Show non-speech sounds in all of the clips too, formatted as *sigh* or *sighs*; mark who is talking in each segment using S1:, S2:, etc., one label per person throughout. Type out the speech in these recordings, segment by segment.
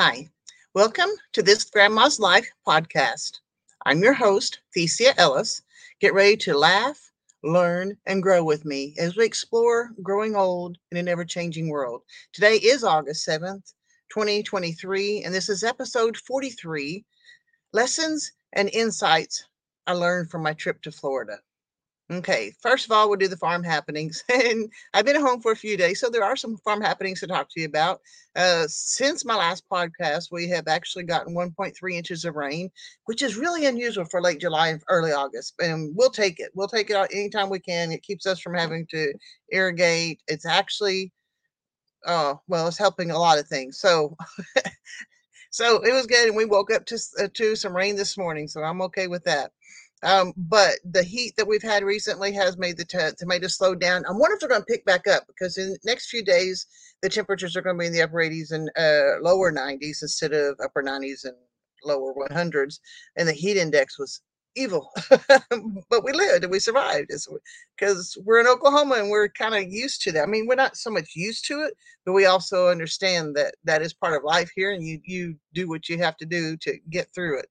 S1: Hi, welcome to this Grandma's Life podcast. I'm your host, Thecia Ellis. Get ready to laugh, learn, and grow with me as we explore growing old in an ever changing world. Today is August 7th, 2023, and this is episode 43 Lessons and Insights I Learned from My Trip to Florida. Okay, first of all, we'll do the farm happenings. *laughs* And I've been home for a few days, so there are some farm happenings to talk to you about. Uh, since my last podcast, we have actually gotten 1.3 inches of rain, which is really unusual for late July and early August. And we'll take it. We'll take it out anytime we can. It keeps us from having to irrigate. It's actually, uh, well, it's helping a lot of things. So, *laughs* so it was good. And we woke up to, uh, to some rain this morning, so I'm okay with that. Um, but the heat that we've had recently has made the t- tomatoes slow down. I wonder if they're going to pick back up because in the next few days, the temperatures are going to be in the upper 80s and uh, lower 90s instead of upper 90s and lower 100s. And the heat index was evil, *laughs* but we lived and we survived because we're in Oklahoma and we're kind of used to that. I mean, we're not so much used to it, but we also understand that that is part of life here and you, you do what you have to do to get through it.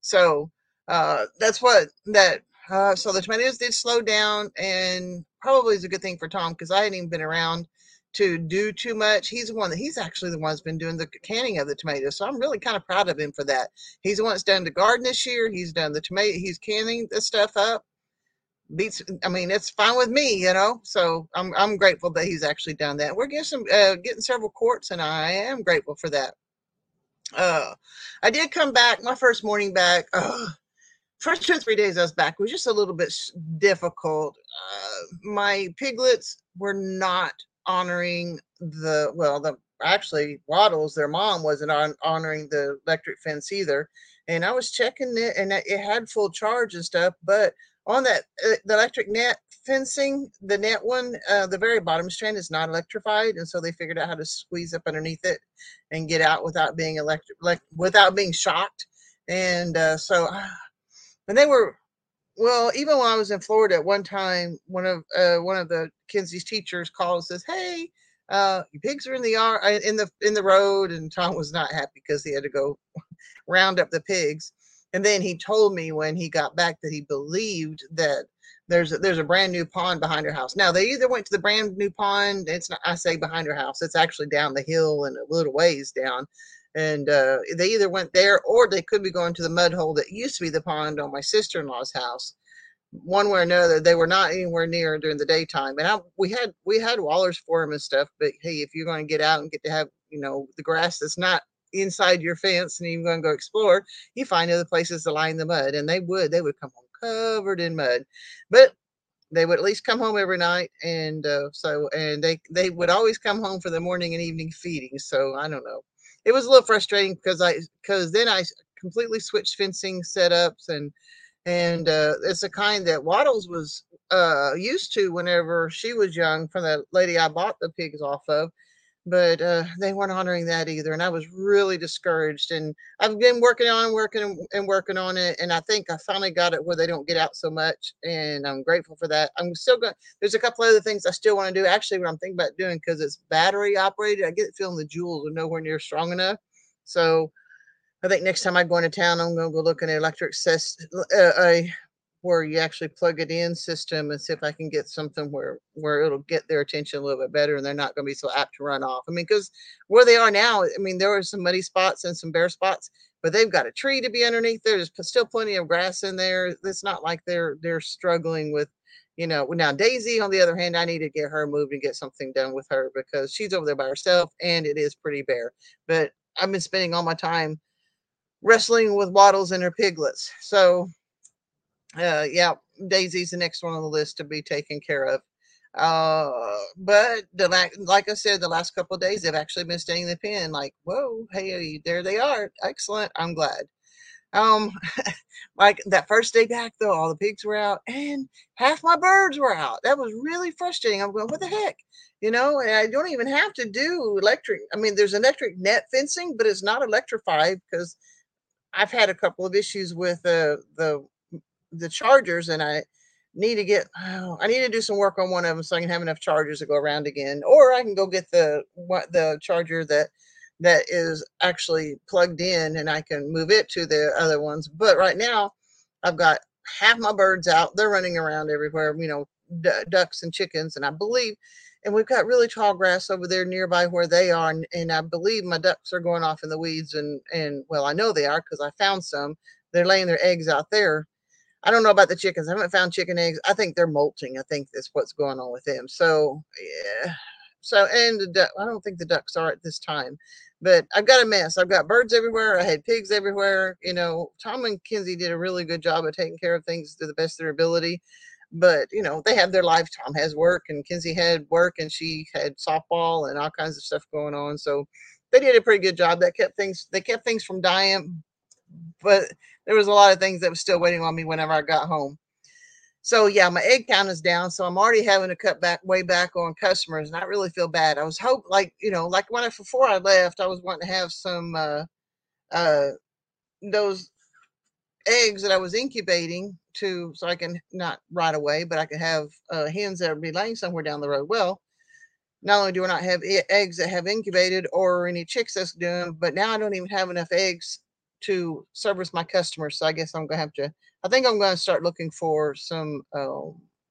S1: So, uh, that's what that. Uh, so the tomatoes did slow down, and probably is a good thing for Tom because I hadn't even been around to do too much. He's the one that he's actually the one that's been doing the canning of the tomatoes. So I'm really kind of proud of him for that. He's the one that's done the garden this year. He's done the tomato. He's canning the stuff up. Beats. I mean, it's fine with me, you know. So I'm I'm grateful that he's actually done that. We're getting some uh, getting several quarts, and I am grateful for that. Uh, I did come back my first morning back. Uh, first two or three days I was back was just a little bit difficult. Uh, my piglets were not honoring the well, the actually Waddles, their mom wasn't on honoring the electric fence either. And I was checking it, and it had full charge and stuff, but on that uh, the electric net fencing, the net one, uh, the very bottom strand is not electrified, and so they figured out how to squeeze up underneath it and get out without being electric, like without being shocked. And uh, so *sighs* and they were well even when i was in florida at one time one of uh, one of the Kinsey's teachers called and says hey uh, your pigs are in the yard uh, in the in the road. And tom was not happy because he had to go *laughs* round up the pigs. And then he told me when he got back that he believed that there's a, there's a brand new pond behind her house. Now they either went to the brand new pond it's not i say behind her house it's actually down the hill and a little ways down and uh, they either went there or they could be going to the mud hole that used to be the pond on my sister-in-law's house. One way or another they were not anywhere near during the daytime and I, we had we had wallers for them and stuff but hey if you're going to get out and get to have you know the grass that's not inside your fence and you're going to go explore you find other places to lie in the mud and they would they would come home covered in mud. But they would at least come home every night and uh, so and they they would always come home for the morning and evening feeding so i don't know it was a little frustrating because I because then I completely switched fencing setups and and uh, it's a kind that Waddles was uh, used to whenever she was young from the lady I bought the pigs off of but uh, they weren't honoring that either. And I was really discouraged. And I've been working on working and working on it. And I think I finally got it where they don't get out so much. And I'm grateful for that. I'm still going. There's a couple other things I still want to do. Actually, what I'm thinking about doing because it's battery operated. I get feeling the joules are nowhere near strong enough. So I think next time I go into town, I'm going to go look at an electric system, uh, a where you actually plug it in system and see if I can get something where where it'll get their attention a little bit better and they're not going to be so apt to run off. I mean, because where they are now, I mean, there are some muddy spots and some bare spots, but they've got a tree to be underneath. There's still plenty of grass in there. It's not like they're they're struggling with, you know. Now Daisy, on the other hand, I need to get her moved and get something done with her because she's over there by herself and it is pretty bare. But I've been spending all my time wrestling with waddles and her piglets. So uh, yeah, Daisy's the next one on the list to be taken care of. Uh, but the like I said, the last couple of days they've actually been staying in the pen. Like, whoa, hey, there they are. Excellent. I'm glad. Um, *laughs* like that first day back though, all the pigs were out and half my birds were out. That was really frustrating. I'm going, what the heck? You know, and I don't even have to do electric. I mean, there's electric net fencing, but it's not electrified because I've had a couple of issues with uh, the the chargers and I need to get oh, I need to do some work on one of them so I can have enough chargers to go around again. Or I can go get the what the charger that that is actually plugged in and I can move it to the other ones. But right now, I've got half my birds out. They're running around everywhere, you know, d- ducks and chickens. And I believe, and we've got really tall grass over there nearby where they are. And, and I believe my ducks are going off in the weeds. And, and well, I know they are because I found some. They're laying their eggs out there. I don't know about the chickens. I haven't found chicken eggs. I think they're molting. I think that's what's going on with them. So, yeah. So, and the duck, I don't think the ducks are at this time, but I've got a mess. I've got birds everywhere. I had pigs everywhere. You know, Tom and Kinsey did a really good job of taking care of things to the best of their ability. But, you know, they have their life. Tom has work and Kinsey had work and she had softball and all kinds of stuff going on. So they did a pretty good job. That kept things, they kept things from dying, but there was a lot of things that was still waiting on me whenever I got home. So yeah, my egg count is down. So I'm already having to cut back way back on customers, and I really feel bad. I was hope like you know, like when I before I left, I was wanting to have some uh uh those eggs that I was incubating to so I can not right away, but I could have uh, hens that would be laying somewhere down the road. Well, not only do I not have eggs that have incubated or any chicks that's doing, but now I don't even have enough eggs to service my customers. So I guess I'm gonna have to. I think I'm gonna start looking for some uh,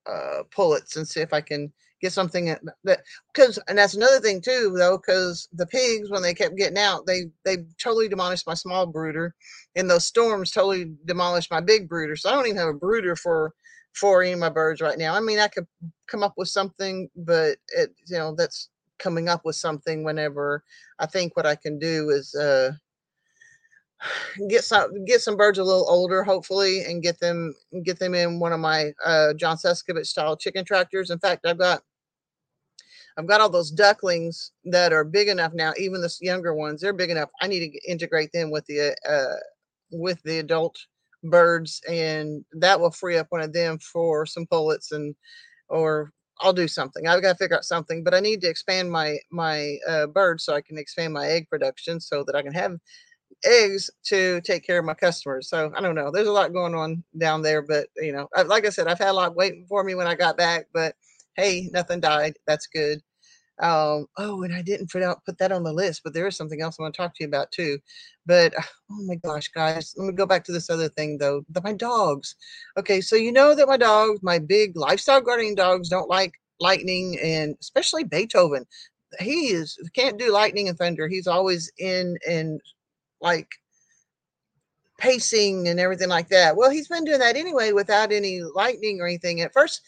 S1: uh, pullets and see if I can get something that because and that's another thing too though because the pigs when they kept getting out they they totally demolished my small brooder and those storms totally demolished my big brooder so i don't even have a brooder for for any of my birds right now i mean i could come up with something but it you know that's coming up with something whenever i think what i can do is uh get some get some birds a little older hopefully and get them get them in one of my uh john Suscovich style chicken tractors in fact i've got i've got all those ducklings that are big enough now even the younger ones they're big enough i need to integrate them with the uh with the adult birds and that will free up one of them for some pullets and or I'll do something. I've got to figure out something, but I need to expand my my uh, birds so I can expand my egg production so that I can have eggs to take care of my customers. So I don't know. There's a lot going on down there, but you know, like I said, I've had a lot waiting for me when I got back. But hey, nothing died. That's good. Um, oh, and I didn't put out put that on the list, but there is something else I want to talk to you about too. But oh my gosh, guys, let me go back to this other thing though. The, my dogs. Okay, so you know that my dogs, my big livestock guardian dogs, don't like lightning and especially Beethoven. He is can't do lightning and thunder. He's always in and like pacing and everything like that. Well, he's been doing that anyway without any lightning or anything. At first,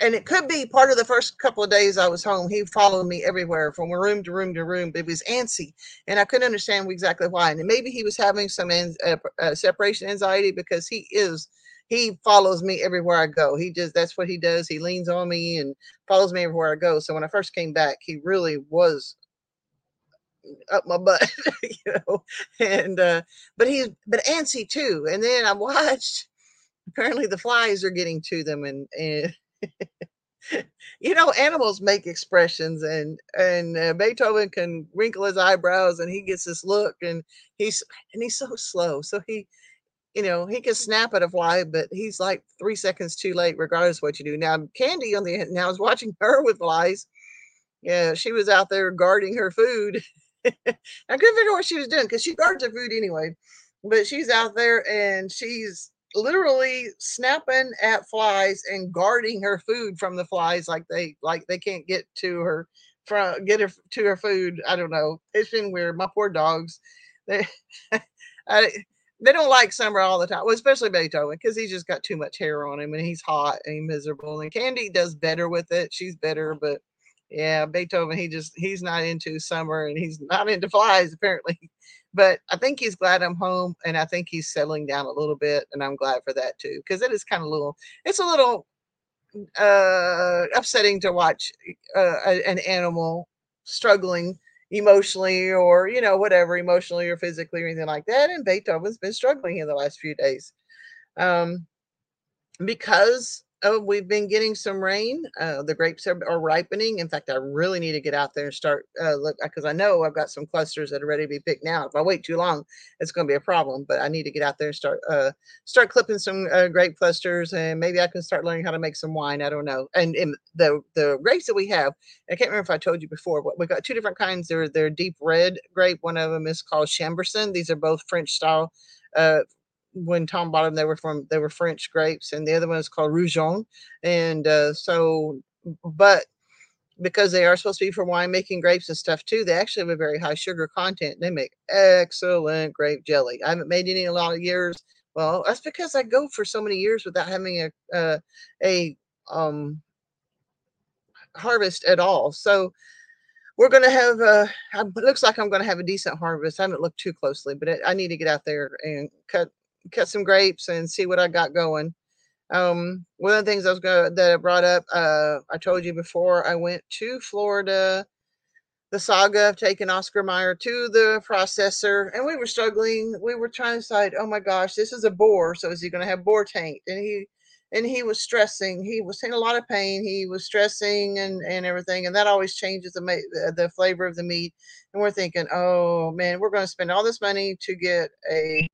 S1: and it could be part of the first couple of days I was home. He followed me everywhere from room to room to room. It was antsy, and I couldn't understand exactly why. And maybe he was having some uh, uh, separation anxiety because he is he follows me everywhere I go. He just that's what he does. He leans on me and follows me everywhere I go. So when I first came back, he really was up my butt, *laughs* you know. And uh, but he's but antsy too. And then I watched. Apparently, the flies are getting to them, and and *laughs* you know, animals make expressions, and and uh, Beethoven can wrinkle his eyebrows, and he gets this look, and he's and he's so slow, so he. You know, he can snap at a fly, but he's like three seconds too late, regardless what you do. Now, Candy, on the now I was watching her with flies. Yeah, she was out there guarding her food, I couldn't figure out what she was doing because she guards her food anyway. But she's out there and she's literally snapping at flies and guarding her food from the flies like they like they can't get to her from get her to her food. I don't know. It's been weird. My poor dogs. They *laughs* I, they don't like summer all the time. Well, especially Beethoven, because he's just got too much hair on him and he's hot and he's miserable. And Candy does better with it. She's better, but yeah, Beethoven, he just he's not into summer and he's not into flies *laughs* apparently. But I think he's glad I'm home and I think he's settling down a little bit and I'm glad for that too because it is kind of little it's a little uh upsetting to watch uh, an animal struggling emotionally or you know whatever emotionally or physically or anything like that and Beethoven's been struggling in the last few days um because oh, we've been getting some rain. Uh, the grapes are, are, ripening. In fact, I really need to get out there and start uh, look because I know I've got some clusters that are ready to be picked now. If I wait too long, it's going to be a problem. But I need to get out there and start uh, start clipping some uh, grape clusters, and maybe I can start learning how to make some wine. I don't know. And, and the the grapes that we have, I can't remember if I told you before, but we've got two different kinds. They're they're deep red grape. One of them is called Chambourcin. These are both French style uh, when Tom bought them, they were from they were French grapes, and the other one is called Rougeon. And uh, so, but because they are supposed to be for winemaking grapes and stuff too, they actually have a very high sugar content. They make excellent grape jelly. I haven't made any in a lot of years. Well, that's because I go for so many years without having a uh, a um, harvest at all. So we're going to have a, it looks like I'm going to have a decent harvest. I haven't looked too closely, but it, I need to get out there and cut cut some grapes and see what I got going. Um, one of the things I was going that I brought up, uh, I told you before, I went to Florida. The saga of taking Oscar Mayer to the processor, and we were struggling. We were trying to decide, oh my gosh, this is a boar, so is he going to have boar taint? And he and he was stressing. He was in a lot of pain. He was stressing and and everything, and that always changes the the, the flavor of the meat. And we're thinking, oh man, we're going to spend all this money to get a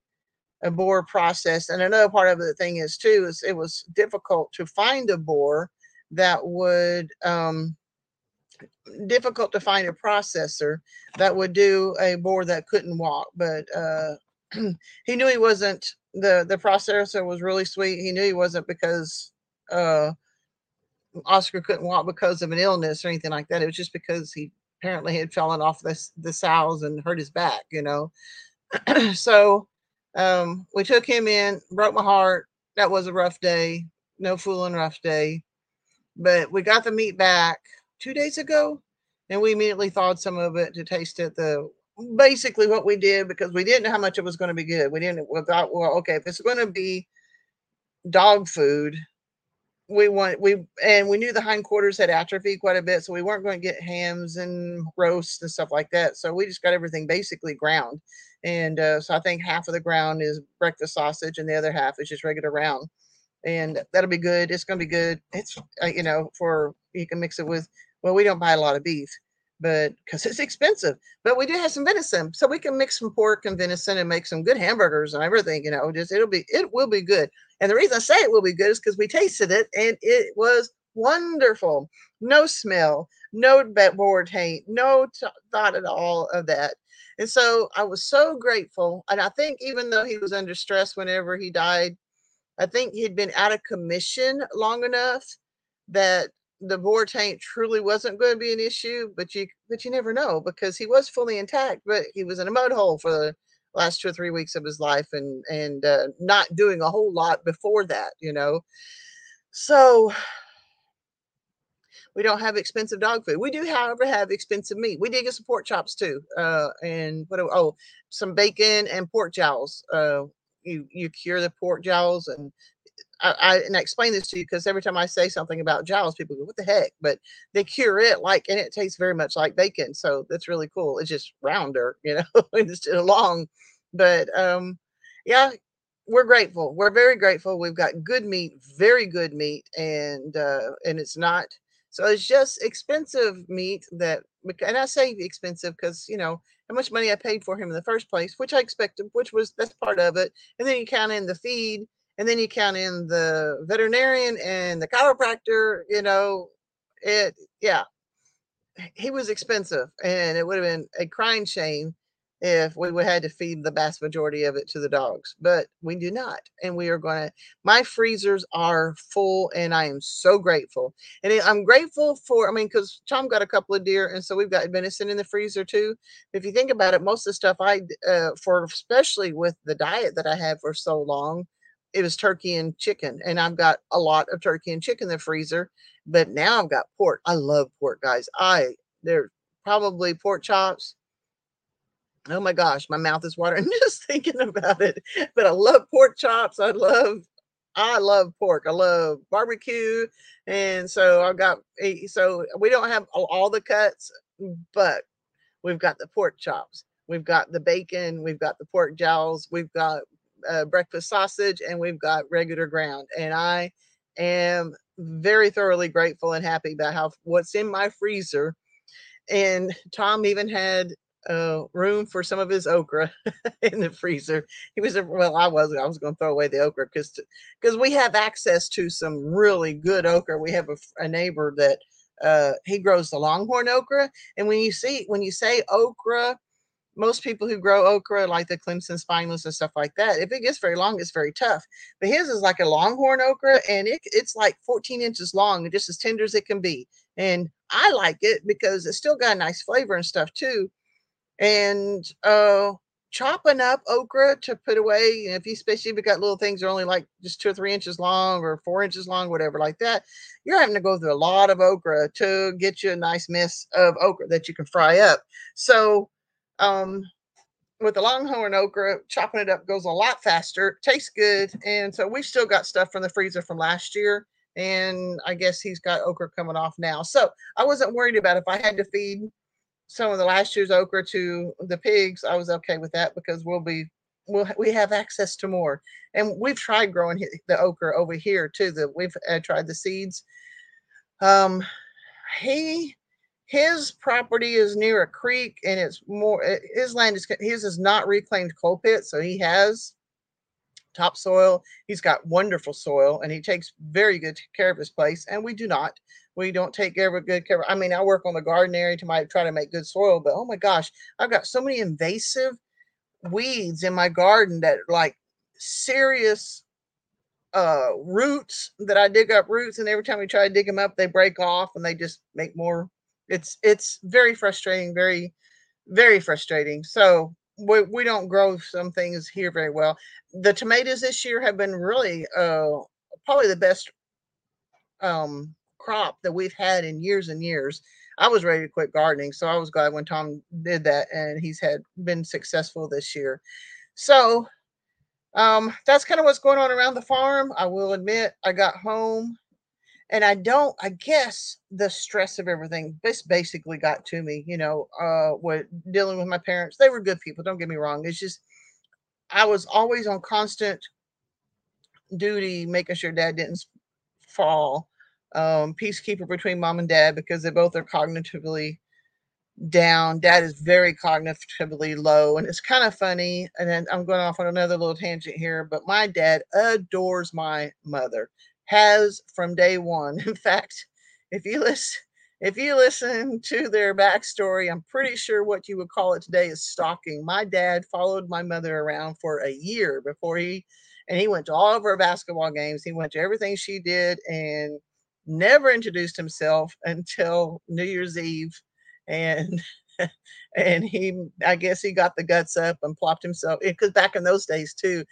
S1: a boar process. And another part of the thing is too is it was difficult to find a boar that would um, difficult to find a processor that would do a boar that couldn't walk. But uh, *clears throat* he knew he wasn't the the processor was really sweet. He knew he wasn't because uh, Oscar couldn't walk because of an illness or anything like that. It was just because he apparently had fallen off the the sows and hurt his back. You know, *clears throat* so um, we took him in, broke my heart. That was a rough day. No fooling rough day. But we got the meat back two days ago and we immediately thawed some of it to taste it. The basically what we did because we didn't know how much it was going to be good. We didn't without well, okay, if it's going to be dog food, we want we and we knew the hindquarters had atrophy quite a bit, so we weren't going to get hams and roasts and stuff like that. So we just got everything basically ground. And uh, so I think half of the ground is breakfast sausage and the other half is just regular round. And that'll be good. It's going to be good. It's, uh, you know, for you can mix it with, well, we don't buy a lot of beef, but because it's expensive, but we do have some venison. So we can mix some pork and venison and make some good hamburgers and everything, you know, just it'll be, it will be good. And the reason I say it will be good is because we tasted it and it was wonderful. No smell, no boar taint, no t- thought at all of that. And so I was so grateful. And I think even though he was under stress whenever he died, I think he'd been out of commission long enough that the boar taint truly wasn't going to be an issue. But you, but you never know because he was fully intact, but he was in a mud hole for the last two or three weeks of his life, and and uh, not doing a whole lot before that, you know. So we don't have expensive dog food. We do, however, have expensive meat. We did get some pork chops too, uh, and what? Oh, some bacon and pork jowls. Uh, you you cure the pork jowls, and I, I and I explain this to you because every time I say something about jowls, people go, "What the heck?" But they cure it like, and it tastes very much like bacon, so that's really cool. It's just rounder, *laughs* you know, instead of long. But um, yeah, we're grateful. We're very grateful. We've got good meat, very good meat, and uh, and it's not so it's just expensive meat that, and I say expensive because, you know, how much money I paid for him in the first place, which I expected, which was that's part of it. And then you count in the feed, and then you count in the veterinarian and the chiropractor, you know, it, yeah, he was expensive and it would have been a crying shame if we would had to feed the vast majority of it to the dogs but we do not and we are going to my freezers are full and i am so grateful and i'm grateful for i mean because tom got a couple of deer and so we've got venison in the freezer too. If you think about it most of the stuff i uh, for especially with the diet that i had for so long it was turkey and chicken and i've got a lot of turkey and chicken in the freezer but now i've got pork i love pork guys i they're probably pork chops oh my gosh, my mouth is watering *laughs* just thinking about it. But I love pork chops. I love, I love pork. I love barbecue, and so I've got. So we don't have all the cuts, but we've got the pork chops. We've got the bacon. We've got the pork jowls. We've got uh, breakfast sausage, and we've got regular ground. And I am very thoroughly grateful and happy about how what's in my freezer. And Tom even had uh, room for some of his okra *laughs* in the freezer. He was well, I was I was going to throw away the okra because because we have access to some really good okra. We have a, a neighbor that uh, he grows the longhorn okra, and when you see when you say okra most people who grow okra, like the Clemson spineless and stuff like that, if it gets very long, it's very tough. But his is like a longhorn okra, and it, it's like 14 inches long and just as tender as it can be. And I like it because it's still got a nice flavor and stuff too. And uh, chopping up okra to put away, if you especially if you got little things that are only like just two or three inches long or four inches long, whatever like that, you're having to go through a lot of okra to get you a nice mess of okra that you can fry up. So um, with the longhorn okra, chopping it up goes a lot faster, tastes good. And so we've still got stuff from the freezer from last year. And I guess he's got okra coming off now. So I wasn't worried about if I had to feed some of the last year's okra to the pigs. I was okay with that because we'll be we'll we have access to more. And we've tried growing the okra over here too. That we've uh, tried the seeds. Um, he his property is near a creek and it's more eh, his land is his is not reclaimed coal pit so he has topsoil. He's got wonderful soil and he takes very good care of his place and we do not. We don't take care ever good care i mean i work on the garden area to my try to make good soil but oh my gosh i've got so many invasive weeds in my garden that like serious uh roots that i dig up roots and every time we try to dig them up they break off and they just make more it's it's very frustrating very very frustrating. So we, we don't grow some things here very well. The tomatoes this year have been really uh probably the best um crop that we've had in years and years. I was ready to quit gardening so i was glad when tom did that and he's had been successful this year. So um that's kind of what's going on around the farm. I will admit i got home and I don't, I guess the stress of everything this basically got to me, you know, uh, what dealing with my parents, they were good people. Don't get me wrong. It's just, I was always on constant duty, making sure dad didn't fall. Um, peacekeeper between mom and dad because they both are cognitively down. Dad is very cognitively low, and it's kind of funny. And then I'm going off on another little tangent here, but my dad adores my mother has from day one. *laughs* In fact, if you listen, if you listen to their backstory, I'm pretty sure what you would call it today is stalking. My dad followed my mother around for a year before he, and he went to all of her basketball games. He went to everything she did and never introduced himself *laughs* until New Year's Eve. And *laughs* and he i guess he got the guts up and plopped himself eh, because back in those days too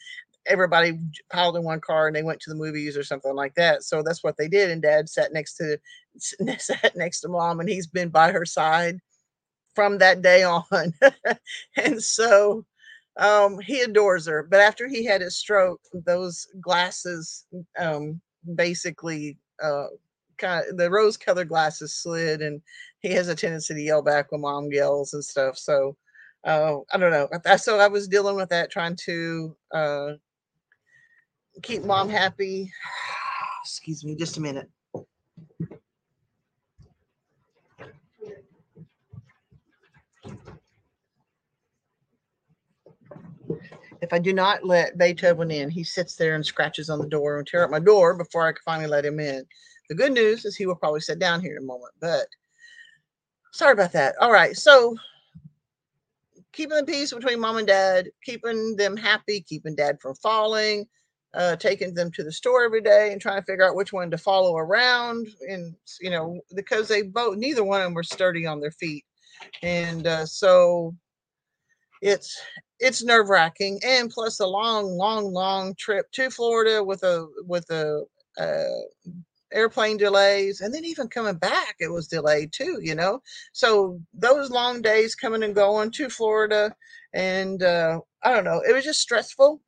S1: everybody piled in one car and they went to the movies or something like that. So that's what they did. And dad sat next to *laughs* sat next to mom and he's been by her side from that day on. *laughs* and so um, he adores her. But after he had his stroke, those glasses um, basically uh, kind of the rose colored glasses slid and he has a tendency to yell back when mom yells and stuff. So uh, I don't know. So I was dealing with that, trying to uh, keep mom happy. *sighs* Excuse me, just a minute. If I do not let Beethoven in, he sits there and scratches on the door and tear up my door before I can finally let him in. The good news is he will probably sit down here in a moment, but sorry about that. All right, so keeping the peace between mom and dad, keeping them happy, keeping dad from falling, uh, taking them to the store every day and trying to figure out which one to follow around. And, you know, because they both, neither one of them were sturdy on their feet. And uh, so it's, it's nerve wracking. And plus a long, long, long trip to Florida with a, with a, uh, airplane delays and then even coming back it was delayed too you know so those long days coming and going to florida and uh, i don't know it was just stressful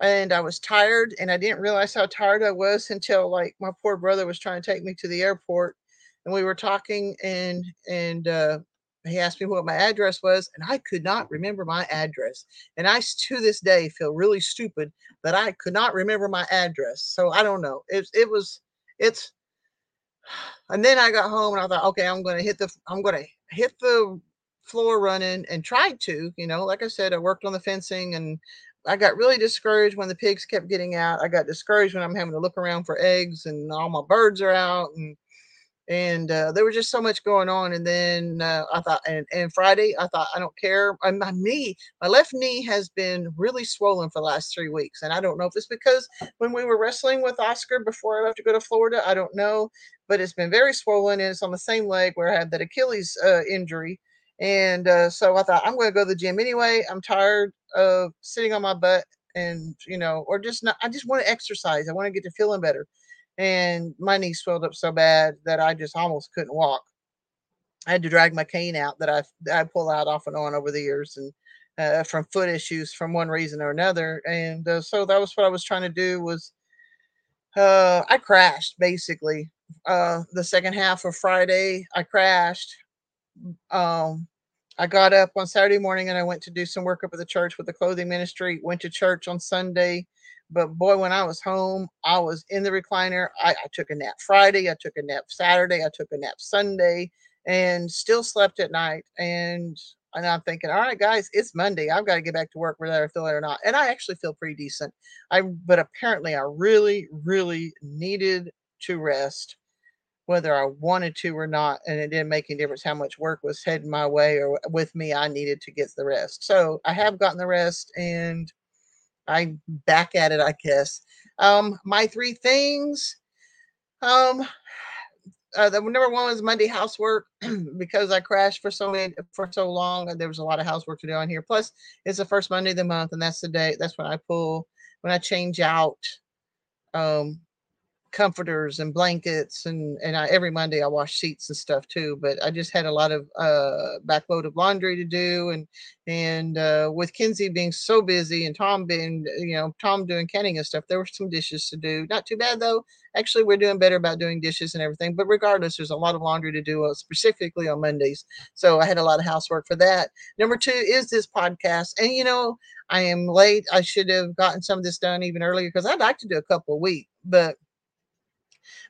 S1: and I was tired and I didn't realize how tired I was until like my poor brother was trying to take me to the airport and we were talking and and uh he asked me what my address was and I could not remember my address and I to this day feel really stupid that I could not remember my address so I don't know it it was it's *sighs* and then I got home and I thought, okay, I'm gonna hit the I'm gonna hit the floor running and tried to, you know, like I said, I worked on the fencing and I got really discouraged when the pigs kept getting out. I got discouraged when I'm having to look around for eggs and all my birds are out and and uh, there was just so much going on. And then uh, I thought, and, and Friday, I thought, I don't care. My knee, my left knee has been really swollen for the last three weeks. And I don't know if it's because when we were wrestling with Oscar before I left to go to Florida, I don't know, but it's been very swollen. And it's on the same leg where I had that Achilles uh, injury. And uh, so I thought, I'm going to go to the gym anyway. I'm tired of sitting on my butt and, you know, or just not, I just want to exercise. I want to get to feeling better and my knee swelled up so bad that I just almost couldn't walk. I had to drag my cane out that I I pull out off and on over the years and uh, from foot issues from one reason or another. And uh, so that was what I was trying to do was uh, I crashed basically uh, the second half of Friday. I crashed. Um, I got up on Saturday morning and I went to do some work up at the church with the clothing ministry. Went to church on Sunday but boy, when I was home, I was in the recliner. I, I, took a nap Friday, I took a nap Saturday, I took a nap Sunday, and still slept at night. And and I'm thinking, all right, guys, it's Monday. I've got to get back to work whether I feel it or not. And I actually feel pretty decent. I but apparently I really, really needed to rest, whether I wanted to or not. And it didn't make any difference how much work was heading my way or with me. I needed to get the rest. So I have gotten the rest and I'm back at it, I guess. Um, my three things. Um, uh, the number one was Monday housework *clears throat* because I crashed for so many for so long, and there was a lot of housework to do on here. Plus, it's the first Monday of the month, and that's the day. That's when I pull when I change out um comforters and blankets and and I, every Monday I wash sheets and stuff too. But I just had a lot of uh, backload of laundry to do, and and uh, with Kinsey being so busy and Tom being you know Tom doing canning and stuff, there were some dishes to do. Not too bad though. Actually, we're doing better about doing dishes and everything. But regardless, there's a lot of laundry to do uh, specifically on Mondays. So I had a lot of housework for that. Number two is this podcast, and you know I am late. I should have gotten some of this done even earlier because I'd like to do a couple a week, but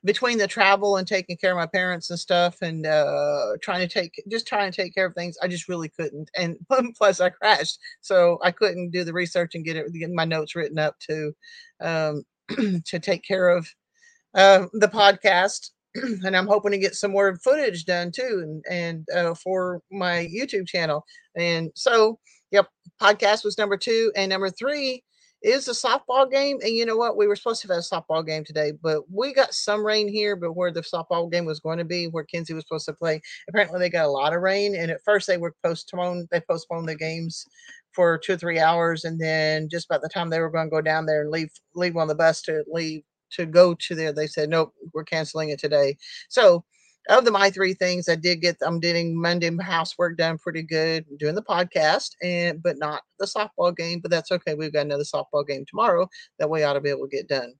S1: between the travel and taking care of my parents and stuff and uh, trying to take just trying to take care of things i just really couldn't and *laughs* plus i crashed so i couldn't do the research and get it get my notes written up to um, *clears throat* to take care of uh, the podcast *clears throat* and i'm hoping to get some more footage done too and and uh, for my youtube channel and so yep podcast was number two and number three is a softball game. And you know what? We were supposed to have a softball game today, but we got some rain here. But where the softball game was going to be, where Kinsey was supposed to play, apparently they got a lot of rain. And at first they were postponed, they postponed the games for two or three hours. And then just about the time they were going to go down there and leave, leave on the bus to leave to go to there, they said, nope, we're canceling it today. So of the my three things, I did get I'm doing Monday housework done pretty good, doing the podcast, and but not the softball game. But that's okay. We've got another softball game tomorrow that we ought to be able to get done.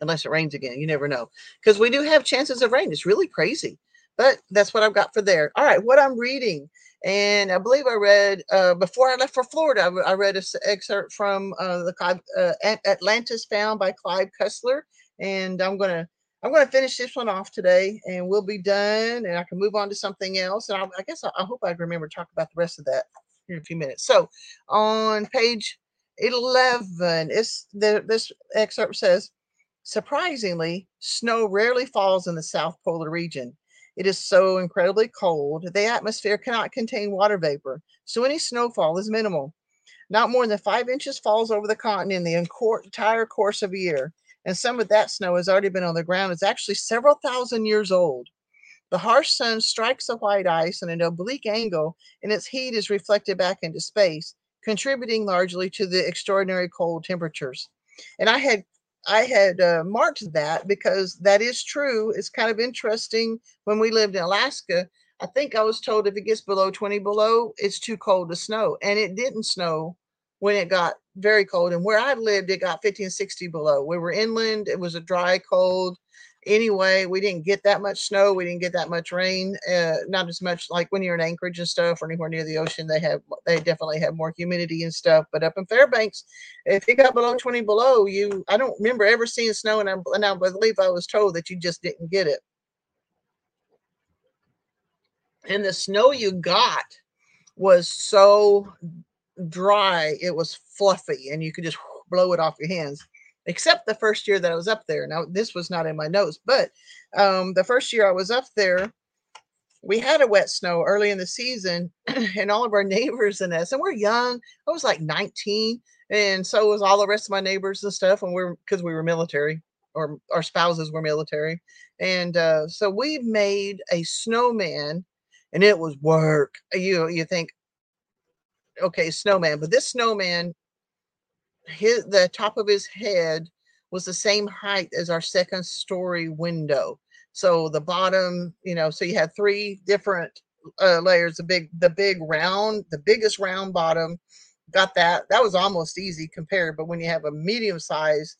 S1: Unless it rains again, you never know. Because we do have chances of rain. It's really crazy. But that's what I've got for there. All right, what I'm reading. And I believe I read uh, before I left for Florida. I, I read an excerpt from uh, the uh, Atlantis Found by Clive Cussler, and I'm going to I'm going to finish this one off today and we'll be done and I can move on to something else. And I, I guess I, I, hope I remember to talk about the rest of that in a few minutes. So on page 11, it's the, this excerpt says, surprisingly, snow rarely falls in the South Polar region. It is so incredibly cold. The atmosphere cannot contain water vapor, so any snowfall is minimal. Not more than five inches falls over the continent in the entire course of a year and some of that snow has already been on the ground. It's actually several thousand years old. The harsh sun strikes the white ice at an oblique angle, and its heat is reflected back into space, contributing largely to the extraordinary cold temperatures. And I had I had uh, marked that because that is true. It's kind of interesting. When we lived in Alaska, I think I was told if it gets below 20 below, it's too cold to snow. And it didn't snow when it got very cold. And where I lived, it got 50 and 60 below. We were inland. It was a dry, cold. anyway. We didn't get that much snow. We didn't get that much rain. Uh, not as much like when you're in Anchorage and stuff, or anywhere near the ocean. They have they definitely have more humidity and stuff. But up in Fairbanks, if it got below 20 below, you I don't remember ever seeing snow, and I, and I believe I was told that you just didn't get it. And the snow you got was so dry, it was fluffy, and you could just blow it off your hands except the first year that I was up there. Now, this was not in my notes, but um, the first year I was up there, we had a wet snow early in the season, *clears throat* and all of our *laughs* neighbors and us, and we're young. I was like 19, and so was all the rest of my neighbors and stuff. And we're because we were military, or our spouses were military, and uh, so we made a snowman, and it was work. You you think, okay, snowman, but this snowman his the top of his head was the same height as our second story window. So the bottom, you know, so you had three different uh, layers. The big, the big round, the biggest round bottom, got that. That was almost easy compared. But when you have a medium size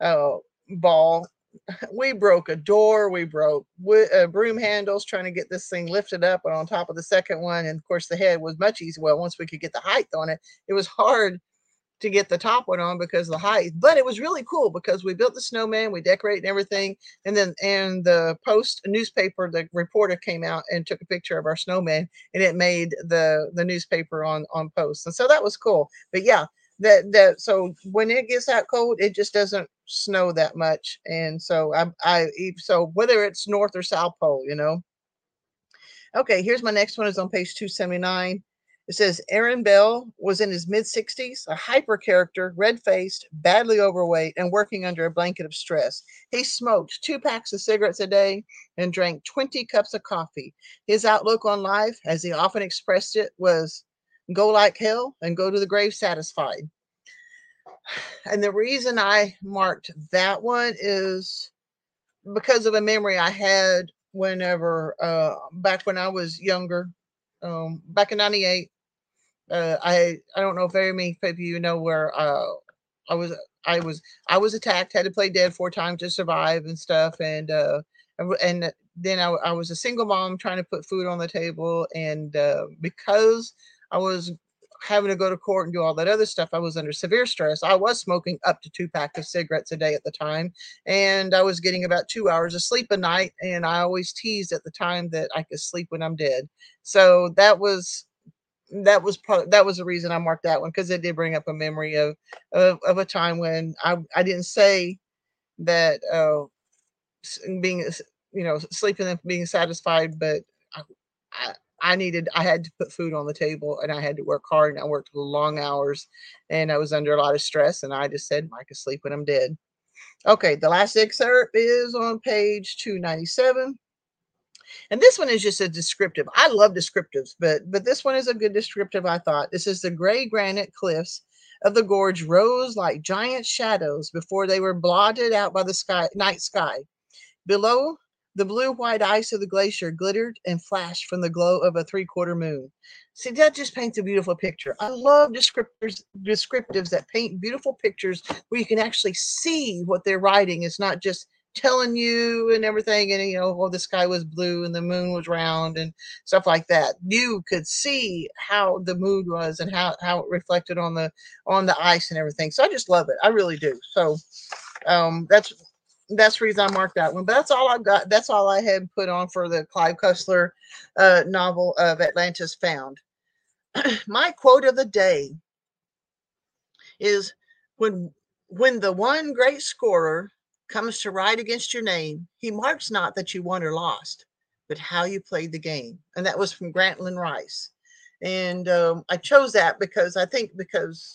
S1: uh, ball, *laughs* we broke a door. We broke uh, broom handles trying to get this thing lifted up and on top of the second one. And of course, the head was much easier. Well, once we could get the height on it, it was hard to get the top one on because of the height. But it was really cool because we built the snowman, we decorated and everything, and then and the post newspaper, the reporter came out and took a picture of our snowman, and it made the the newspaper on on post, and so that was cool. But yeah, that that so when it gets that cold, it just doesn't snow that much, and so I I so whether it's north or south pole, you know. Okay, here's my next one is on page 279. It says Aaron Bell was in his mid 60s, a hyper character, red faced, badly overweight, and working under a blanket of stress. He smoked two packs of cigarettes a day and drank 20 cups of coffee. His outlook on life, as he often expressed it, was go like hell and go to the grave satisfied. And the reason I marked that one is because of a memory I had whenever, uh, back when I was younger, um, back in 98, uh, I I don't know if very many of you know where uh, I was I was I was attacked, had to play dead four times to survive and stuff, and uh, and then I, I was a single mom trying to put food on the table, and uh, because I was having to go to court and do all that other stuff, I was under severe stress. I was smoking up to two packs of cigarettes a day at the time, and I was getting about two hours of sleep a night. And I always teased at the time that I could sleep when I'm dead. So that was that was part that was the reason I marked that one because it did bring up a memory of, of of a time when I I didn't say that uh being you know sleeping and being satisfied, but I, I I needed I had to put food on the table and I had to work hard and I worked long hours and I was under a lot of stress and I just said I could sleep when I'm dead. Okay, the last excerpt is on page 297 and this one is just a descriptive. I love descriptives, but but this one is a good descriptive, I thought. This is the gray granite cliffs of the gorge rose like giant shadows before they were blotted out by the sky night sky. Below, the blue white ice of the glacier glittered and flashed from the glow of a three quarter moon. See, that just paints a beautiful picture. I love descriptors, descriptives that paint beautiful pictures where you can actually see what they're writing. It's not just telling you and everything and you know well the sky was blue and the moon was round and stuff like that you could see how the mood was and how how it reflected on the on the ice and everything so i just love it i really do so um that's that's the reason i marked that one but that's all i've got that's all i had put on for the clive cussler uh novel of atlantis found *clears throat* my quote of the day is when when the one great scorer comes to write against your name, he marks not that you won or lost, but how you played the game. And that was from Grantland Rice. And um, I chose that because I think because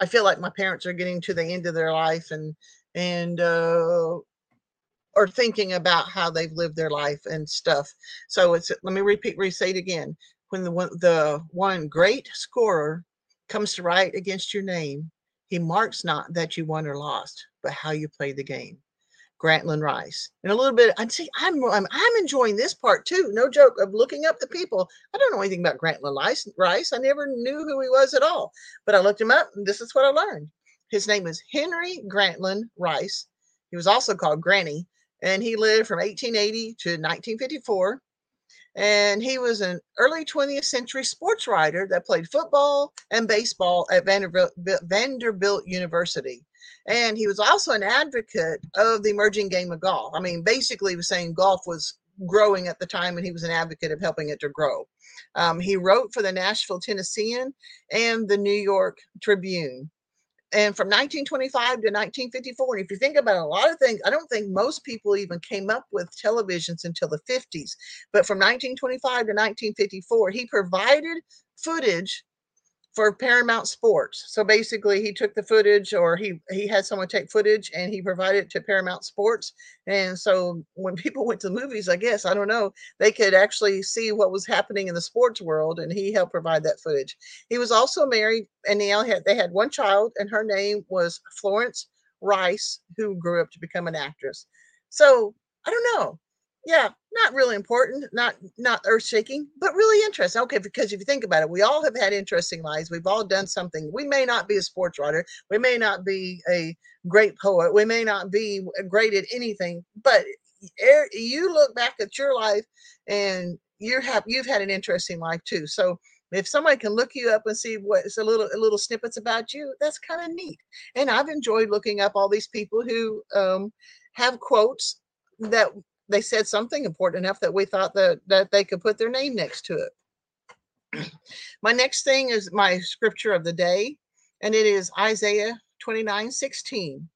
S1: I feel like my parents are getting to the end of their life and and uh, are thinking about how they've lived their life and stuff. So it's let me repeat, it again. When the one the one great scorer comes to write against your name, he marks not that you won or lost, but how you play the game. Grantland Rice. And a little bit, I'd say I'm, I'm, I'm enjoying this part too. No joke of looking up the people. I don't know anything about Grantland Rice. Rice. I never knew who he was at all, but I looked him up, and this is what I learned. His name is Henry Grantland Rice. He was also called Granny, and he lived from 1880 to 1954. And he was an early 20th century sports writer that played football and baseball at Vanderbilt, Vanderbilt University. And he was also an advocate of the emerging game of golf. I mean, basically, he was saying golf was growing at the time, and he was an advocate of helping it to grow. Um, he wrote for the Nashville Tennessean and the New York Tribune. And from 1925 to 1954, and if you think about a lot of things, I don't think most people even came up with televisions until the 50s. But from 1925 to 1954, he provided footage for Paramount Sports. So basically, he took the footage, or he he had someone take footage, and he provided it to Paramount Sports. And so when *laughs* people went to the movies, I guess I don't know, they could actually see what was happening in the sports world, and he helped provide that footage. He was also married, and they had they had one child, and her name was Florence Rice, who grew up to become an actress. So I don't know yeah not really important not not earth shaking but really interesting. Okay because if you think about it we all have had interesting lives. We've all done something. We may not be a sports writer. We may not be a great poet. We may not be great at anything but you look back at your life and you have you've had an interesting life too. So if somebody can look you up and see what's a little a little snippets about you that's kind of neat. And i've enjoyed looking up all these people who um, have quotes that they said something important enough that we thought that that they could put their name next to it. *clears throat* my next thing is my scripture of the day, and it is Isaiah 29 16.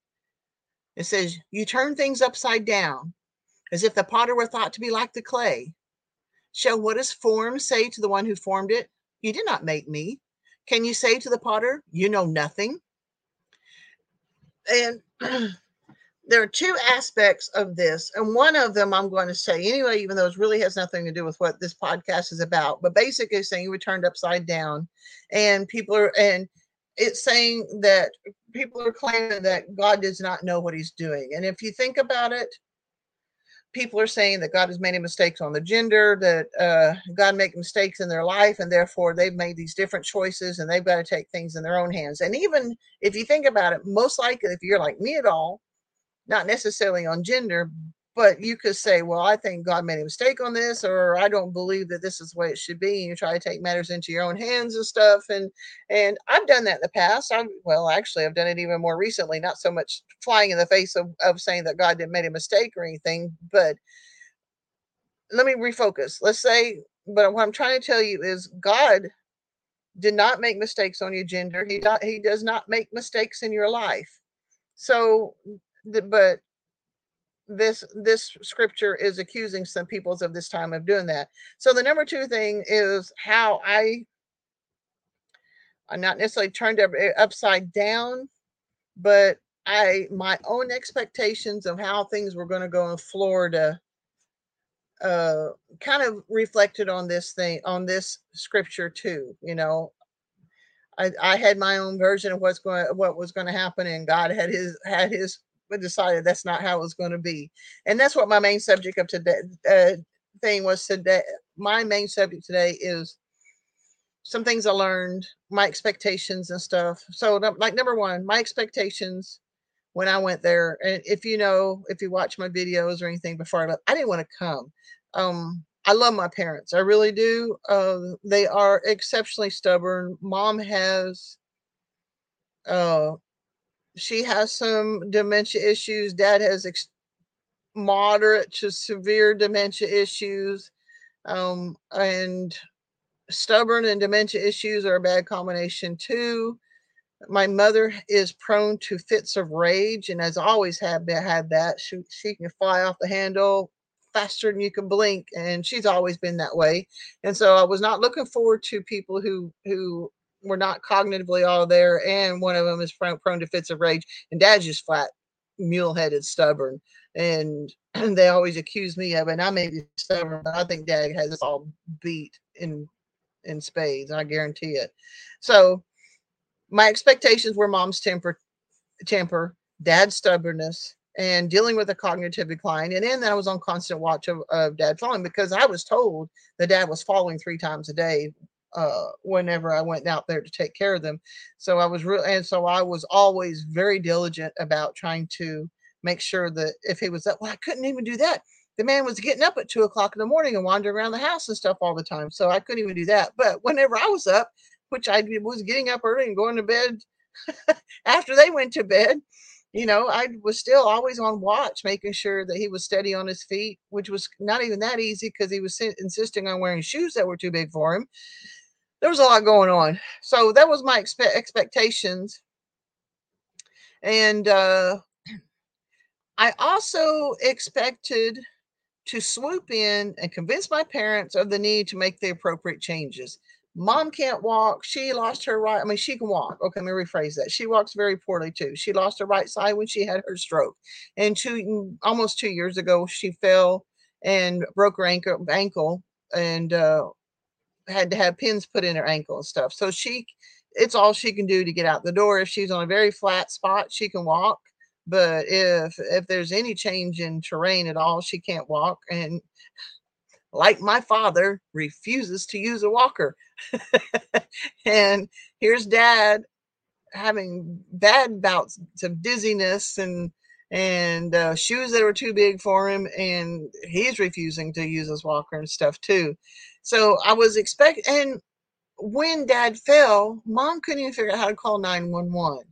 S1: It says, You turn things upside down, as if the potter were thought to be like the clay. Shall what is formed say to the one who formed it, You did not make me? Can you say to the potter, You know nothing? And *clears throat* there are two aspects of this, and one of them I'm going to say anyway, even though it really has nothing to do with what this podcast is about. But basically, saying we turned upside down, and people are, and it's saying that people are claiming that God does not know what He's doing. And if you think about it, people are saying that God has made mistakes on the gender, that uh, God make mistakes in their life, and therefore they've made these different choices, and they've got to take things in their own hands. And even if you think about it, most likely, if you're like me at all not necessarily on gender, but you could say, well, I think God made a mistake on this, or I don't believe that this is the way it should be. And you try to take matters into your own hands and stuff. And and I've done that in the past. I well, actually, I've done it even more recently. Not so much flying in the face of, of saying that God didn't make a mistake or anything, but let me refocus. Let's say, but what I'm trying to tell you is God did not make mistakes on your gender. He not, he does not make mistakes in your life. So but this this scripture is accusing some peoples of this time of doing that. So the number two thing is how I I'm not necessarily turned eh, upside down, but I my own expectations of how things were going to go in Florida uh kind of reflected on this thing on this scripture too you know I, I had my own version of what's going what was going to happen and god had his had his but decided that's not how it was going to be. And that's what my main subject of today uh, thing was today. My main subject today is some things I learned, my expectations and stuff. So, like number one, my expectations when I went there. And if you know, if you watch my videos or anything before I left, I didn't want to come. Um, I love my parents. I really do. Uh, they are exceptionally stubborn. Mom has uh, she has some dementia issues. Dad has ex- moderate to severe dementia issues. Um, and stubborn and dementia issues are a bad combination too. My mother is prone to fits of rage and has always had, had that. She, she can fly off the handle faster than you can blink and she's always been that way and so i was not looking forward to people who who were not cognitively all there, and one of them is prone, prone to fits of rage. And dad's just flat, mule headed, stubborn. And, *clears throat* they always accuse me of it. And I may be stubborn, but I think dad has us all beat in in spades. I guarantee it. So my expectations were mom's temper, temper, dad's stubbornness, and dealing with a cognitive decline. And then I was on constant watch of, of dad falling because I was told that dad was falling three times a day uh, whenever I went out there to take care of them. So I was real, and so I was always very diligent about trying to make sure that if he was up, well, I couldn't even do that. The man was getting up at two o'clock in the morning and wandering around the house and stuff all the time. So I couldn't even do that. But whenever I was up, which I was getting up early and going to bed *laughs* after they went to bed, you know, I was still always on watch, making sure that he was steady on his feet, which was not even that easy because he was insisting on wearing shoes that were too big for him. There was a lot going on. So that was my expe- expectations. And uh, *clears throat* I also expected to swoop in and convince my parents of the need to make the appropriate changes. Mom can't walk. She lost her right. I mean, she can walk. Okay, let me rephrase that. She walks very poorly too. She lost her right side when she had her stroke. And two almost two years ago, she fell and broke her ankle ankle and uh, had to have pins put in her ankle and stuff. So she it's all she can do to get out the door. If she's on a very flat spot, she can walk. But if if there's any change in terrain at all, she can't walk. And like my father, refuses to use a walker. *laughs* and here's dad having bad bouts of dizziness and and uh, shoes that were too big for him and he's refusing to use his walker and stuff too so i was expecting and when dad fell mom couldn't even figure out how to call 911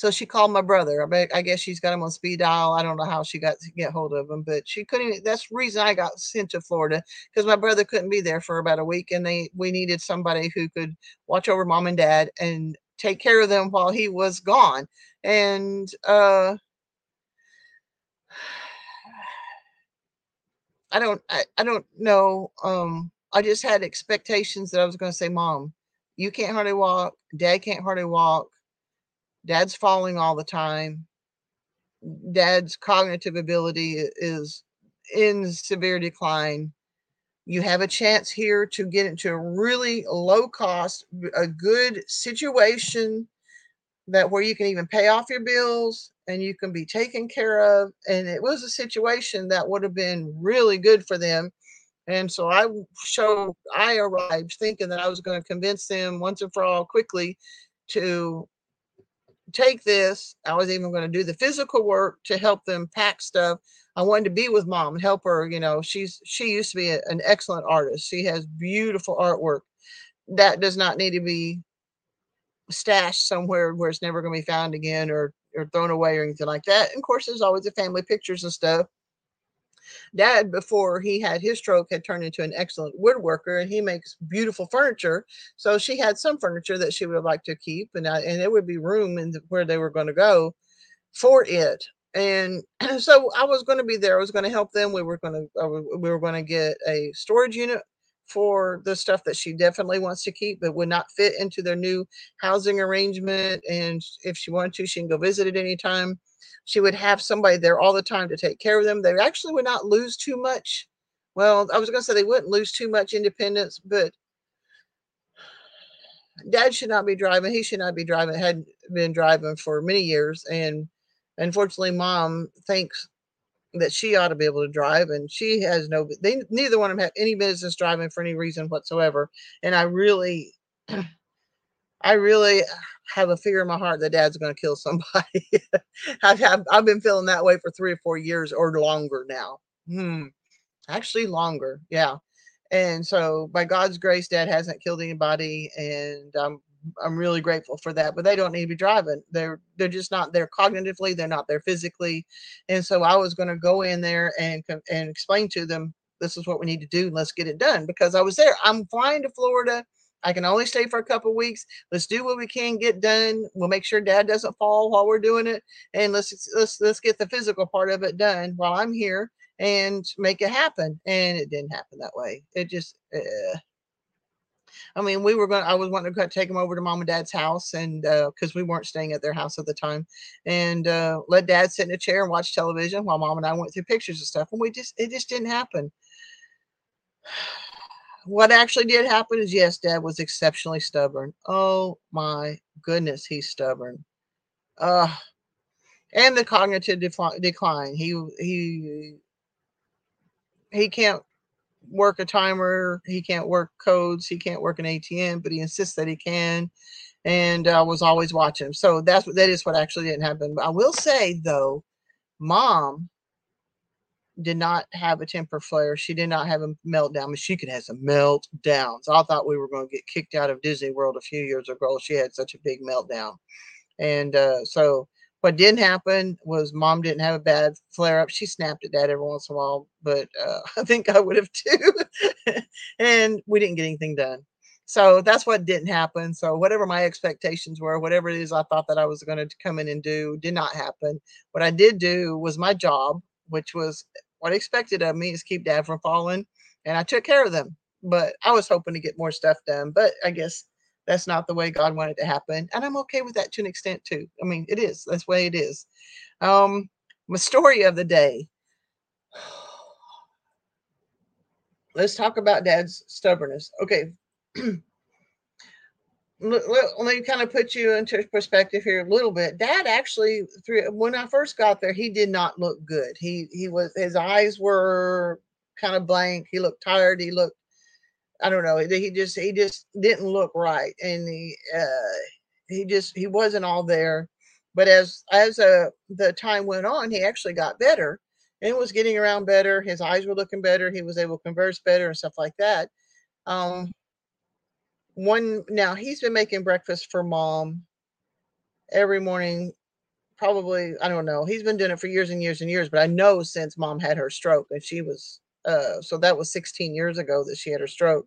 S1: so she called my brother. I, I guess she's got him on speed dial. I don't know how she got to get hold of him, but she couldn't. That's the reason I got sent to Florida because my brother couldn't be there for about a week, and they we needed somebody who could watch over mom and dad and take care of them while he was gone. And uh, *sighs* I don't I, I don't know. Um, I just had expectations that I was going to say, Mom, you can't hardly walk. Dad can't hardly walk dad's falling all the time dad's cognitive ability is in severe decline you have a chance here to get into a really low cost a good situation that where you can even pay off your bills and you can be taken care of and it was a situation that would have been really good for them and so i showed i arrived thinking that i was going to convince them once and for all quickly to take this. I was even going to do the physical work to help them pack stuff. I wanted to be with mom and help her. You know, she's she used to be a, an excellent artist. She has beautiful artwork that does not need to be stashed somewhere where it's never going to be found again or or thrown away or anything like that. And of course, there's always the family pictures and stuff dad before he had his stroke had turned into an excellent woodworker and he makes beautiful furniture. So she had some furniture that she would have liked to keep and I, and there would be room in the, where they were going to go for it. And *clears throat* so i was going to be there i was going to help them we were going to uh, we were going to get a storage unit for the stuff that she definitely wants to keep but would not fit into their new housing arrangement and if she wanted to she can go visit at any time she would have somebody there all the time to take care of them. They actually would not lose too much. Well, I was going to say they wouldn't lose too much independence, but dad should not be driving. He should not be driving, had been driving for many years. And unfortunately, mom thinks that she ought to be able to drive and she has no they neither one of them have any business driving for any reason whatsoever and i really *clears throat* i really have a fear in my heart that dad's going to kill somebody. *laughs* I've, I've been feeling that way for three or four years or longer now. Hmm. Actually, longer. Yeah. And so, by God's grace, dad hasn't killed anybody. And I'm, I'm really grateful for that. But they don't need to be driving. They're, they're just not there cognitively. They're not there physically. And so, I was going to go in there and, and explain to them this is what we need to do. Let's get it done because I was there. I'm flying to Florida I can only stay for a couple weeks. Let's do what we can get done. We'll make sure dad doesn't fall while we're doing it. And let's let's let's get the physical part of it done while I'm here and make it happen. And it didn't happen that way. It just uh, I mean, we were going. I was wanting to take them over to mom and dad's house, and uh because uh, we weren't staying at their house at the time, and uh, let dad sit in a chair and watch television while mom and I went through pictures and stuff. And we just, it just didn't happen *sighs* what actually did happen is yes, dad was exceptionally stubborn. Oh my goodness, he's stubborn. Uh and the cognitive decline. He he he can't work a timer, he can't work codes, he can't work an ATM, but he insists that he can and I uh, was always watching. So that's that is what actually didn't happen. But I will say though Mom did not have a temper flare. She did not have a meltdown. Mean, she could have some meltdowns. I thought we were going to get kicked out of Disney World a few years ago. She had such a big meltdown. And uh, so what didn't happen was mom didn't have a bad flare up. She snapped at dad every once in a while, but uh, *laughs* I think I would have too. *laughs* and we didn't get anything done. So that's what didn't happen. So whatever my expectations were, whatever it is I thought that I was going to come in and do, did not happen. What I did do was my job, which was what I expected of me is keep dad from falling. And I took care of them. But I was hoping to get more stuff done. But I guess that's not the way God wanted to happen. And I'm okay with that to an extent too. I mean, it is. That's the way it is. Um, my story of the day. *sighs* Let's talk about dad's stubbornness. Okay. *clears throat* let, me kind of put you into perspective here a little bit. Dad actually, through when I first got there, he did not look good. He he was his eyes were kind of blank. He looked tired. He looked, I don't know. He just he just didn't look right, and he uh, he just he wasn't all there. But as as uh, the time went on, he actually got better and was getting around better. His eyes were looking better. He was able to converse better and stuff like that. Um, one now he's been making breakfast for mom every morning probably i don't know he's been doing it for years and years and years but i know since mom had her stroke and she was uh so that was 16 years ago that she had her stroke.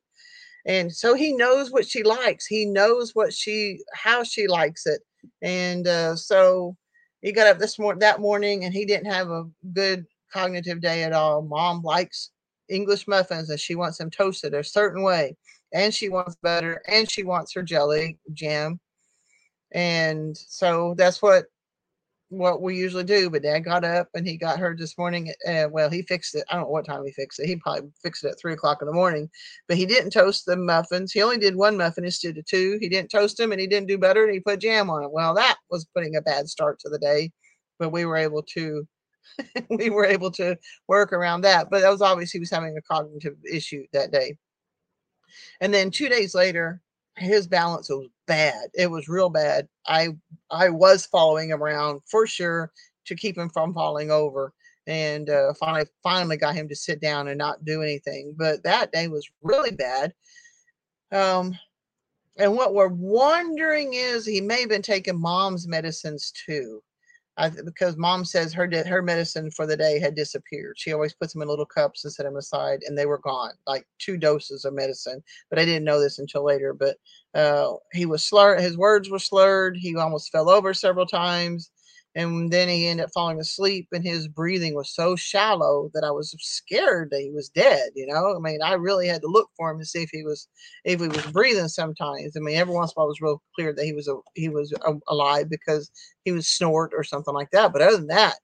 S1: And so he knows what she likes. He knows what she how she likes it. And uh so he got up this morning that morning and he didn't have a good cognitive day at all. Mom likes english muffins and she wants them toasted a certain way. And she wants butter and she wants her jelly jam. And so that's what what we usually do but dad got up and he got her this morning uh, well he fixed it. I don't know what time he fixed it. He probably fixed it at three o'clock in the morning but he didn't toast the muffins. He only did one muffin instead of two. He didn't toast them and he didn't do butter and he put jam on it well that was putting a bad start to the day but we were able to *laughs* we were able to work around that but that was obvious he was having a cognitive issue that day. And then two days later, his balance was bad. It was real bad. I I was following him around for sure to keep him from falling over. And uh, finally, finally got him to sit down and not do anything. But that day was really bad. Um, and what we're wondering is he may have been taking mom's medicines too. I, because mom says her her medicine for the day had disappeared. She always puts them in little cups and set them aside, and they were gone, like two doses of medicine. But I didn't know this until later. But uh, he was slurred. His words were slurred. He almost fell over several times and then he ended up falling asleep and his breathing was so shallow that i was scared that he was dead you know? I mean i really had to look for him to see if he was if he was breathing sometimes. I mean every once in a while it was real clear that he was a, he was a, alive because he was snort or something like that but other than that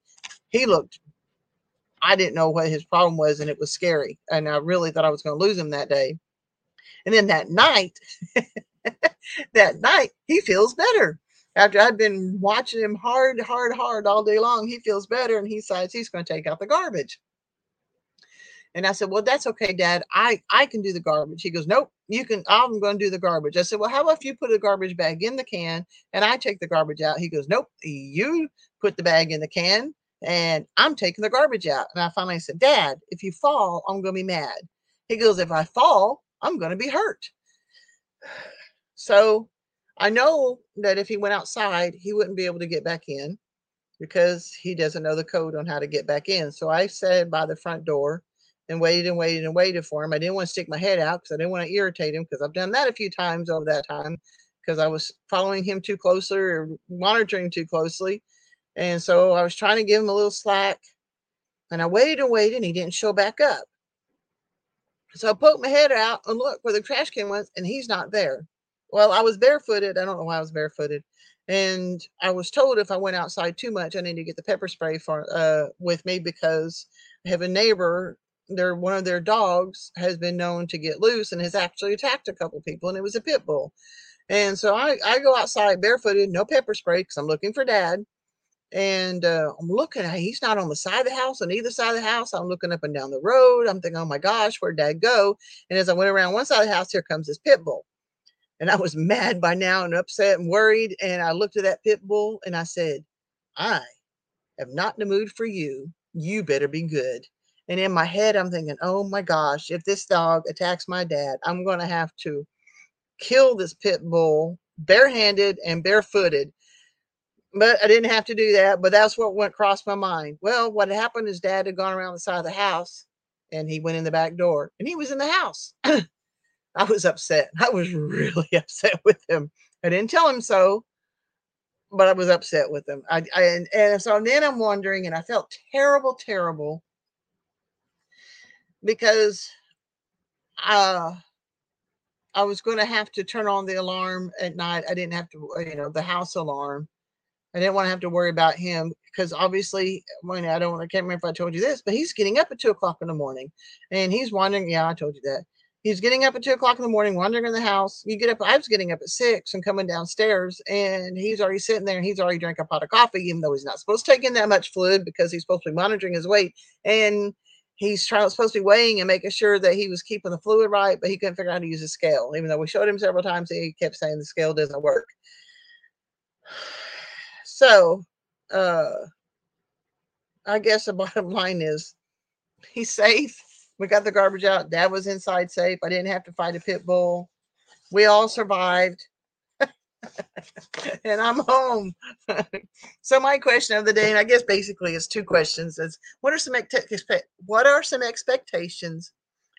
S1: he looked i didn't know what his problem was and it was scary and i really thought i was going to lose him that day. And then that night *laughs* that night he feels better after I'd been watching him hard, hard, hard all day long, he feels better and he decides he's going to take out the garbage. And I said, Well, that's okay, Dad. I, I can do the garbage. He goes, Nope, you can. I'm going to do the garbage. I said, Well, how about if you put a garbage bag in the can and I take the garbage out? He goes, Nope, you put the bag in the can and I'm taking the garbage out. And I finally said, Dad, if you fall, I'm going to be mad. He goes, If I fall, I'm going to be hurt. *sighs* So I know that if he went outside, he wouldn't be able to get back in because he doesn't know the code on how to get back in. So I sat by the front door and waited and waited and waited for him. I didn't want to stick my head out because I didn't want to irritate him because I've done that a few times over that time because I was following him too closely or monitoring too closely. And so I was trying to give him a little slack. And I waited and waited and he didn't show back up. So I poked my head out and look where the trash can was, and he's not there well, I was barefooted. I don't know why I was barefooted. And I was told if I went outside too much, I need to get the pepper spray for uh, with me because I have a neighbor. Their one of their dogs has been known to get loose and has actually attacked a couple people, and it was a pit bull. And so I, I go outside barefooted, no pepper spray because I'm looking for dad. And uh, I'm looking he's not on the side of the house, on either side of the house. I'm looking up and down the road. I'm thinking, oh my gosh, where'd dad go? And as I went around one side of the house, here comes this pit bull. And I was mad by now and upset and worried. And I looked at that pit bull and I said, I am not in the mood for you. You better be good. And in my head, I'm thinking, oh my gosh, if this dog attacks my dad, I'm going to have to kill this pit bull barehanded and barefooted. But I didn't have to do that. But that's what went across my mind. Well, what happened is dad had gone around the side of the house and he went in the back door and he was in the house. I was upset. *laughs* I was really *laughs* upset with him. I didn't tell him so, but I was upset with him. I, I and, and so then I'm wondering, and I felt terrible, terrible because uh I was going to have to turn on the alarm at night. I didn't have to, you know, the house alarm. I didn't want to have to worry about him because obviously, I, I don't, I can't remember if I told you this, but he's getting up at two o'clock in the morning and he's wandering. Yeah, I told you that. He's getting up at two o'clock in the morning, wandering in the house. You get up, I was getting up at six and coming downstairs, and he's already sitting there and he's already drank a pot of coffee, even though he's not supposed to take in that much fluid because he's supposed to be monitoring his weight. And he's trying, supposed to be weighing and making sure that he was keeping the fluid right, but he couldn't figure out how to use a scale. Even though we showed him several times, he kept saying the scale doesn't work. *sighs* So, uh, I guess the *laughs* bottom line is he's safe. We got the garbage out. Dad was inside safe. I didn't have to fight a pit bull. We all survived. *laughs* and I'm home. *laughs* so my question of the day, and I guess basically it's two questions: is what are some what are some expectations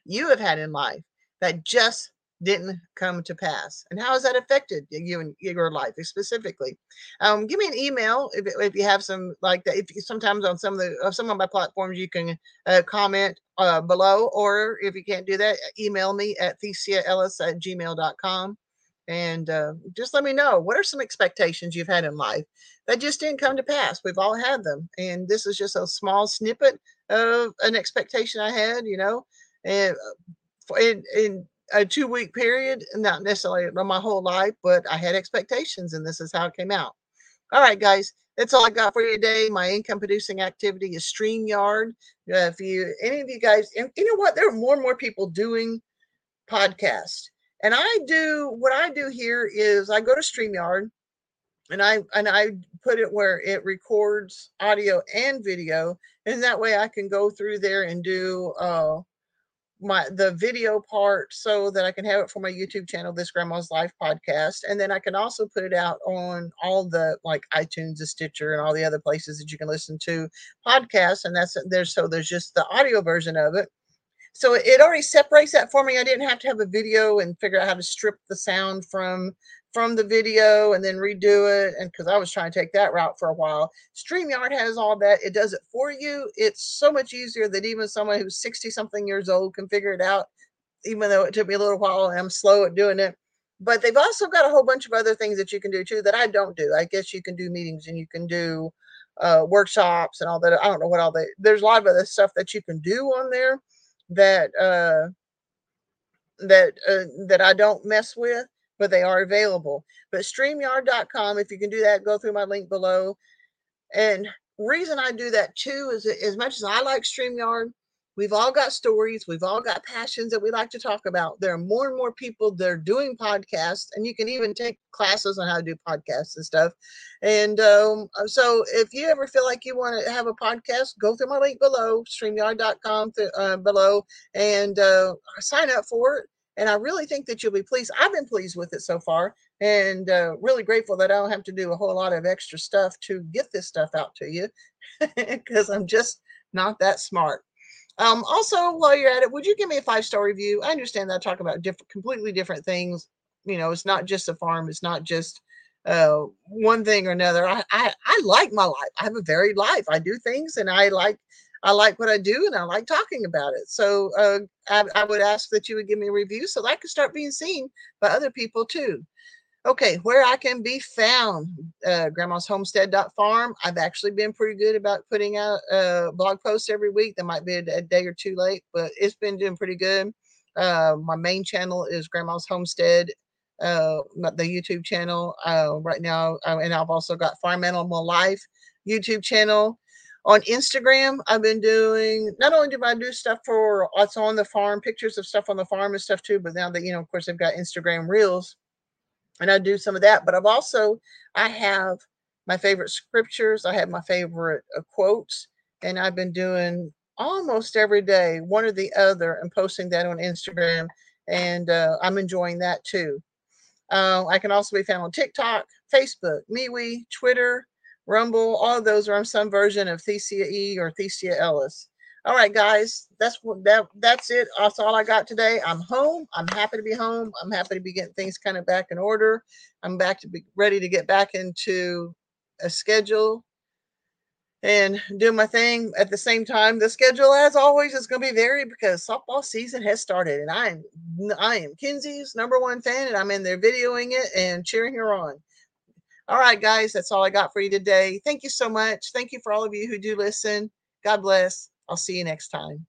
S1: you have had in life that just didn't come to pass and how has that affected you and your life specifically? Um, give me an email if, if you have some like that if you, sometimes on some of the of some of my platforms you can uh, comment uh, below or if you can't do that email me at theciaellis at gmail.com and uh, just let me know what are some expectations you've had in life that just didn't come to pass? We've all had them and this is just a small snippet of an expectation i had you know and and, in a two week period, not necessarily my whole life, but I had expectations, and this is how it came out. All right, guys, that's all I got for you today. My income producing activity is StreamYard. Uh, if you, any of you guys, and you know what, there are more and more people doing podcasts, and I do what I do here is I go to StreamYard, and I and I put it where it records audio and video, and that way I can go through there and do. Uh, my the video part so that I can have it for my YouTube channel, this Grandma's Life podcast, and then I can also put it out on all the like iTunes, the Stitcher, and all the other places that you can listen to podcasts. And that's there's so there's just the audio version of it. So it already separates that for me. I didn't have to have a video and figure out how to strip the sound from from the video and then redo it. And because I was trying to take that route for a while, StreamYard has all that. It does it for you. It's so much easier that even someone who's 60 something years old can figure it out, even though it took me a little while and I'm slow at doing it. But they've also got a whole bunch of other things that you can do too that I don't do. I guess you can do meetings and you can do uh, workshops and all that. I don't know what all that. There's a lot of other stuff that you can do on there that uh, that uh, that I don't mess with but they are available. But StreamYard.com, if you can do that, go through my link below. And reason I do that too is as much as I like StreamYard, we've all got stories, we've all got passions that we like to talk about. There are more and more people that are doing podcasts, and you can even take classes on how to do podcasts and stuff. And um, so if you ever feel like you want to have a podcast, go through my link below, StreamYard.com th- uh, below, and uh, sign up for it and I really think that you'll be pleased. I've been pleased with it so far and uh, really grateful that I don't have to do a whole lot of extra stuff to get this stuff out to you *laughs* because I'm just not that smart. Um, also, while you're at it, would you give me a five star review? I understand that I talk about different, completely different things. You know, it's not just a farm, it's not just uh, one thing or another. I, I, I like my life. I have a varied life. I do things and I like I like what I do and I like talking about it. So uh, I, I, would ask that you would give me a review so that I can start being seen by other people too. Okay, where I can be found, uh, grandma's homestead.farm. I've actually been pretty good about putting out uh, blog posts every week. That might be a, a, day or two late, but it's been doing pretty good. Uh, my main channel is Grandma's Homestead, uh, the YouTube channel uh, right now. Uh, and I've also got Farm Animal Life YouTube channel on Instagram, I've been doing not only do I do stuff for what's on the farm, pictures of stuff on the farm and stuff too, but now that you know, of course, I've got Instagram Reels, and I do some of that. But I've also I have my favorite scriptures. I have my favorite uh, quotes, and I've been doing almost every day one or the other and posting that on Instagram, and uh, I'm enjoying that too. Uh, I can also be found on TikTok, Facebook, MeWe, Twitter, Rumble. All of those are on some version of Thecia E or Thecia Ellis. All right, guys, that's what that that's it. That's all I got today. I'm home. I'm happy to be home. I'm happy to be getting things kind of back in order. I'm back to be ready to get back into a schedule and do my thing at the same time. The schedule, as always, is going to be varied because softball season has started, and I'm I am Kinsey's number one fan, and I'm in there videoing it and cheering her on. All right, guys, that's all I got for you today. Thank you so much. Thank you for all of you who do listen. God bless. I'll see you next time.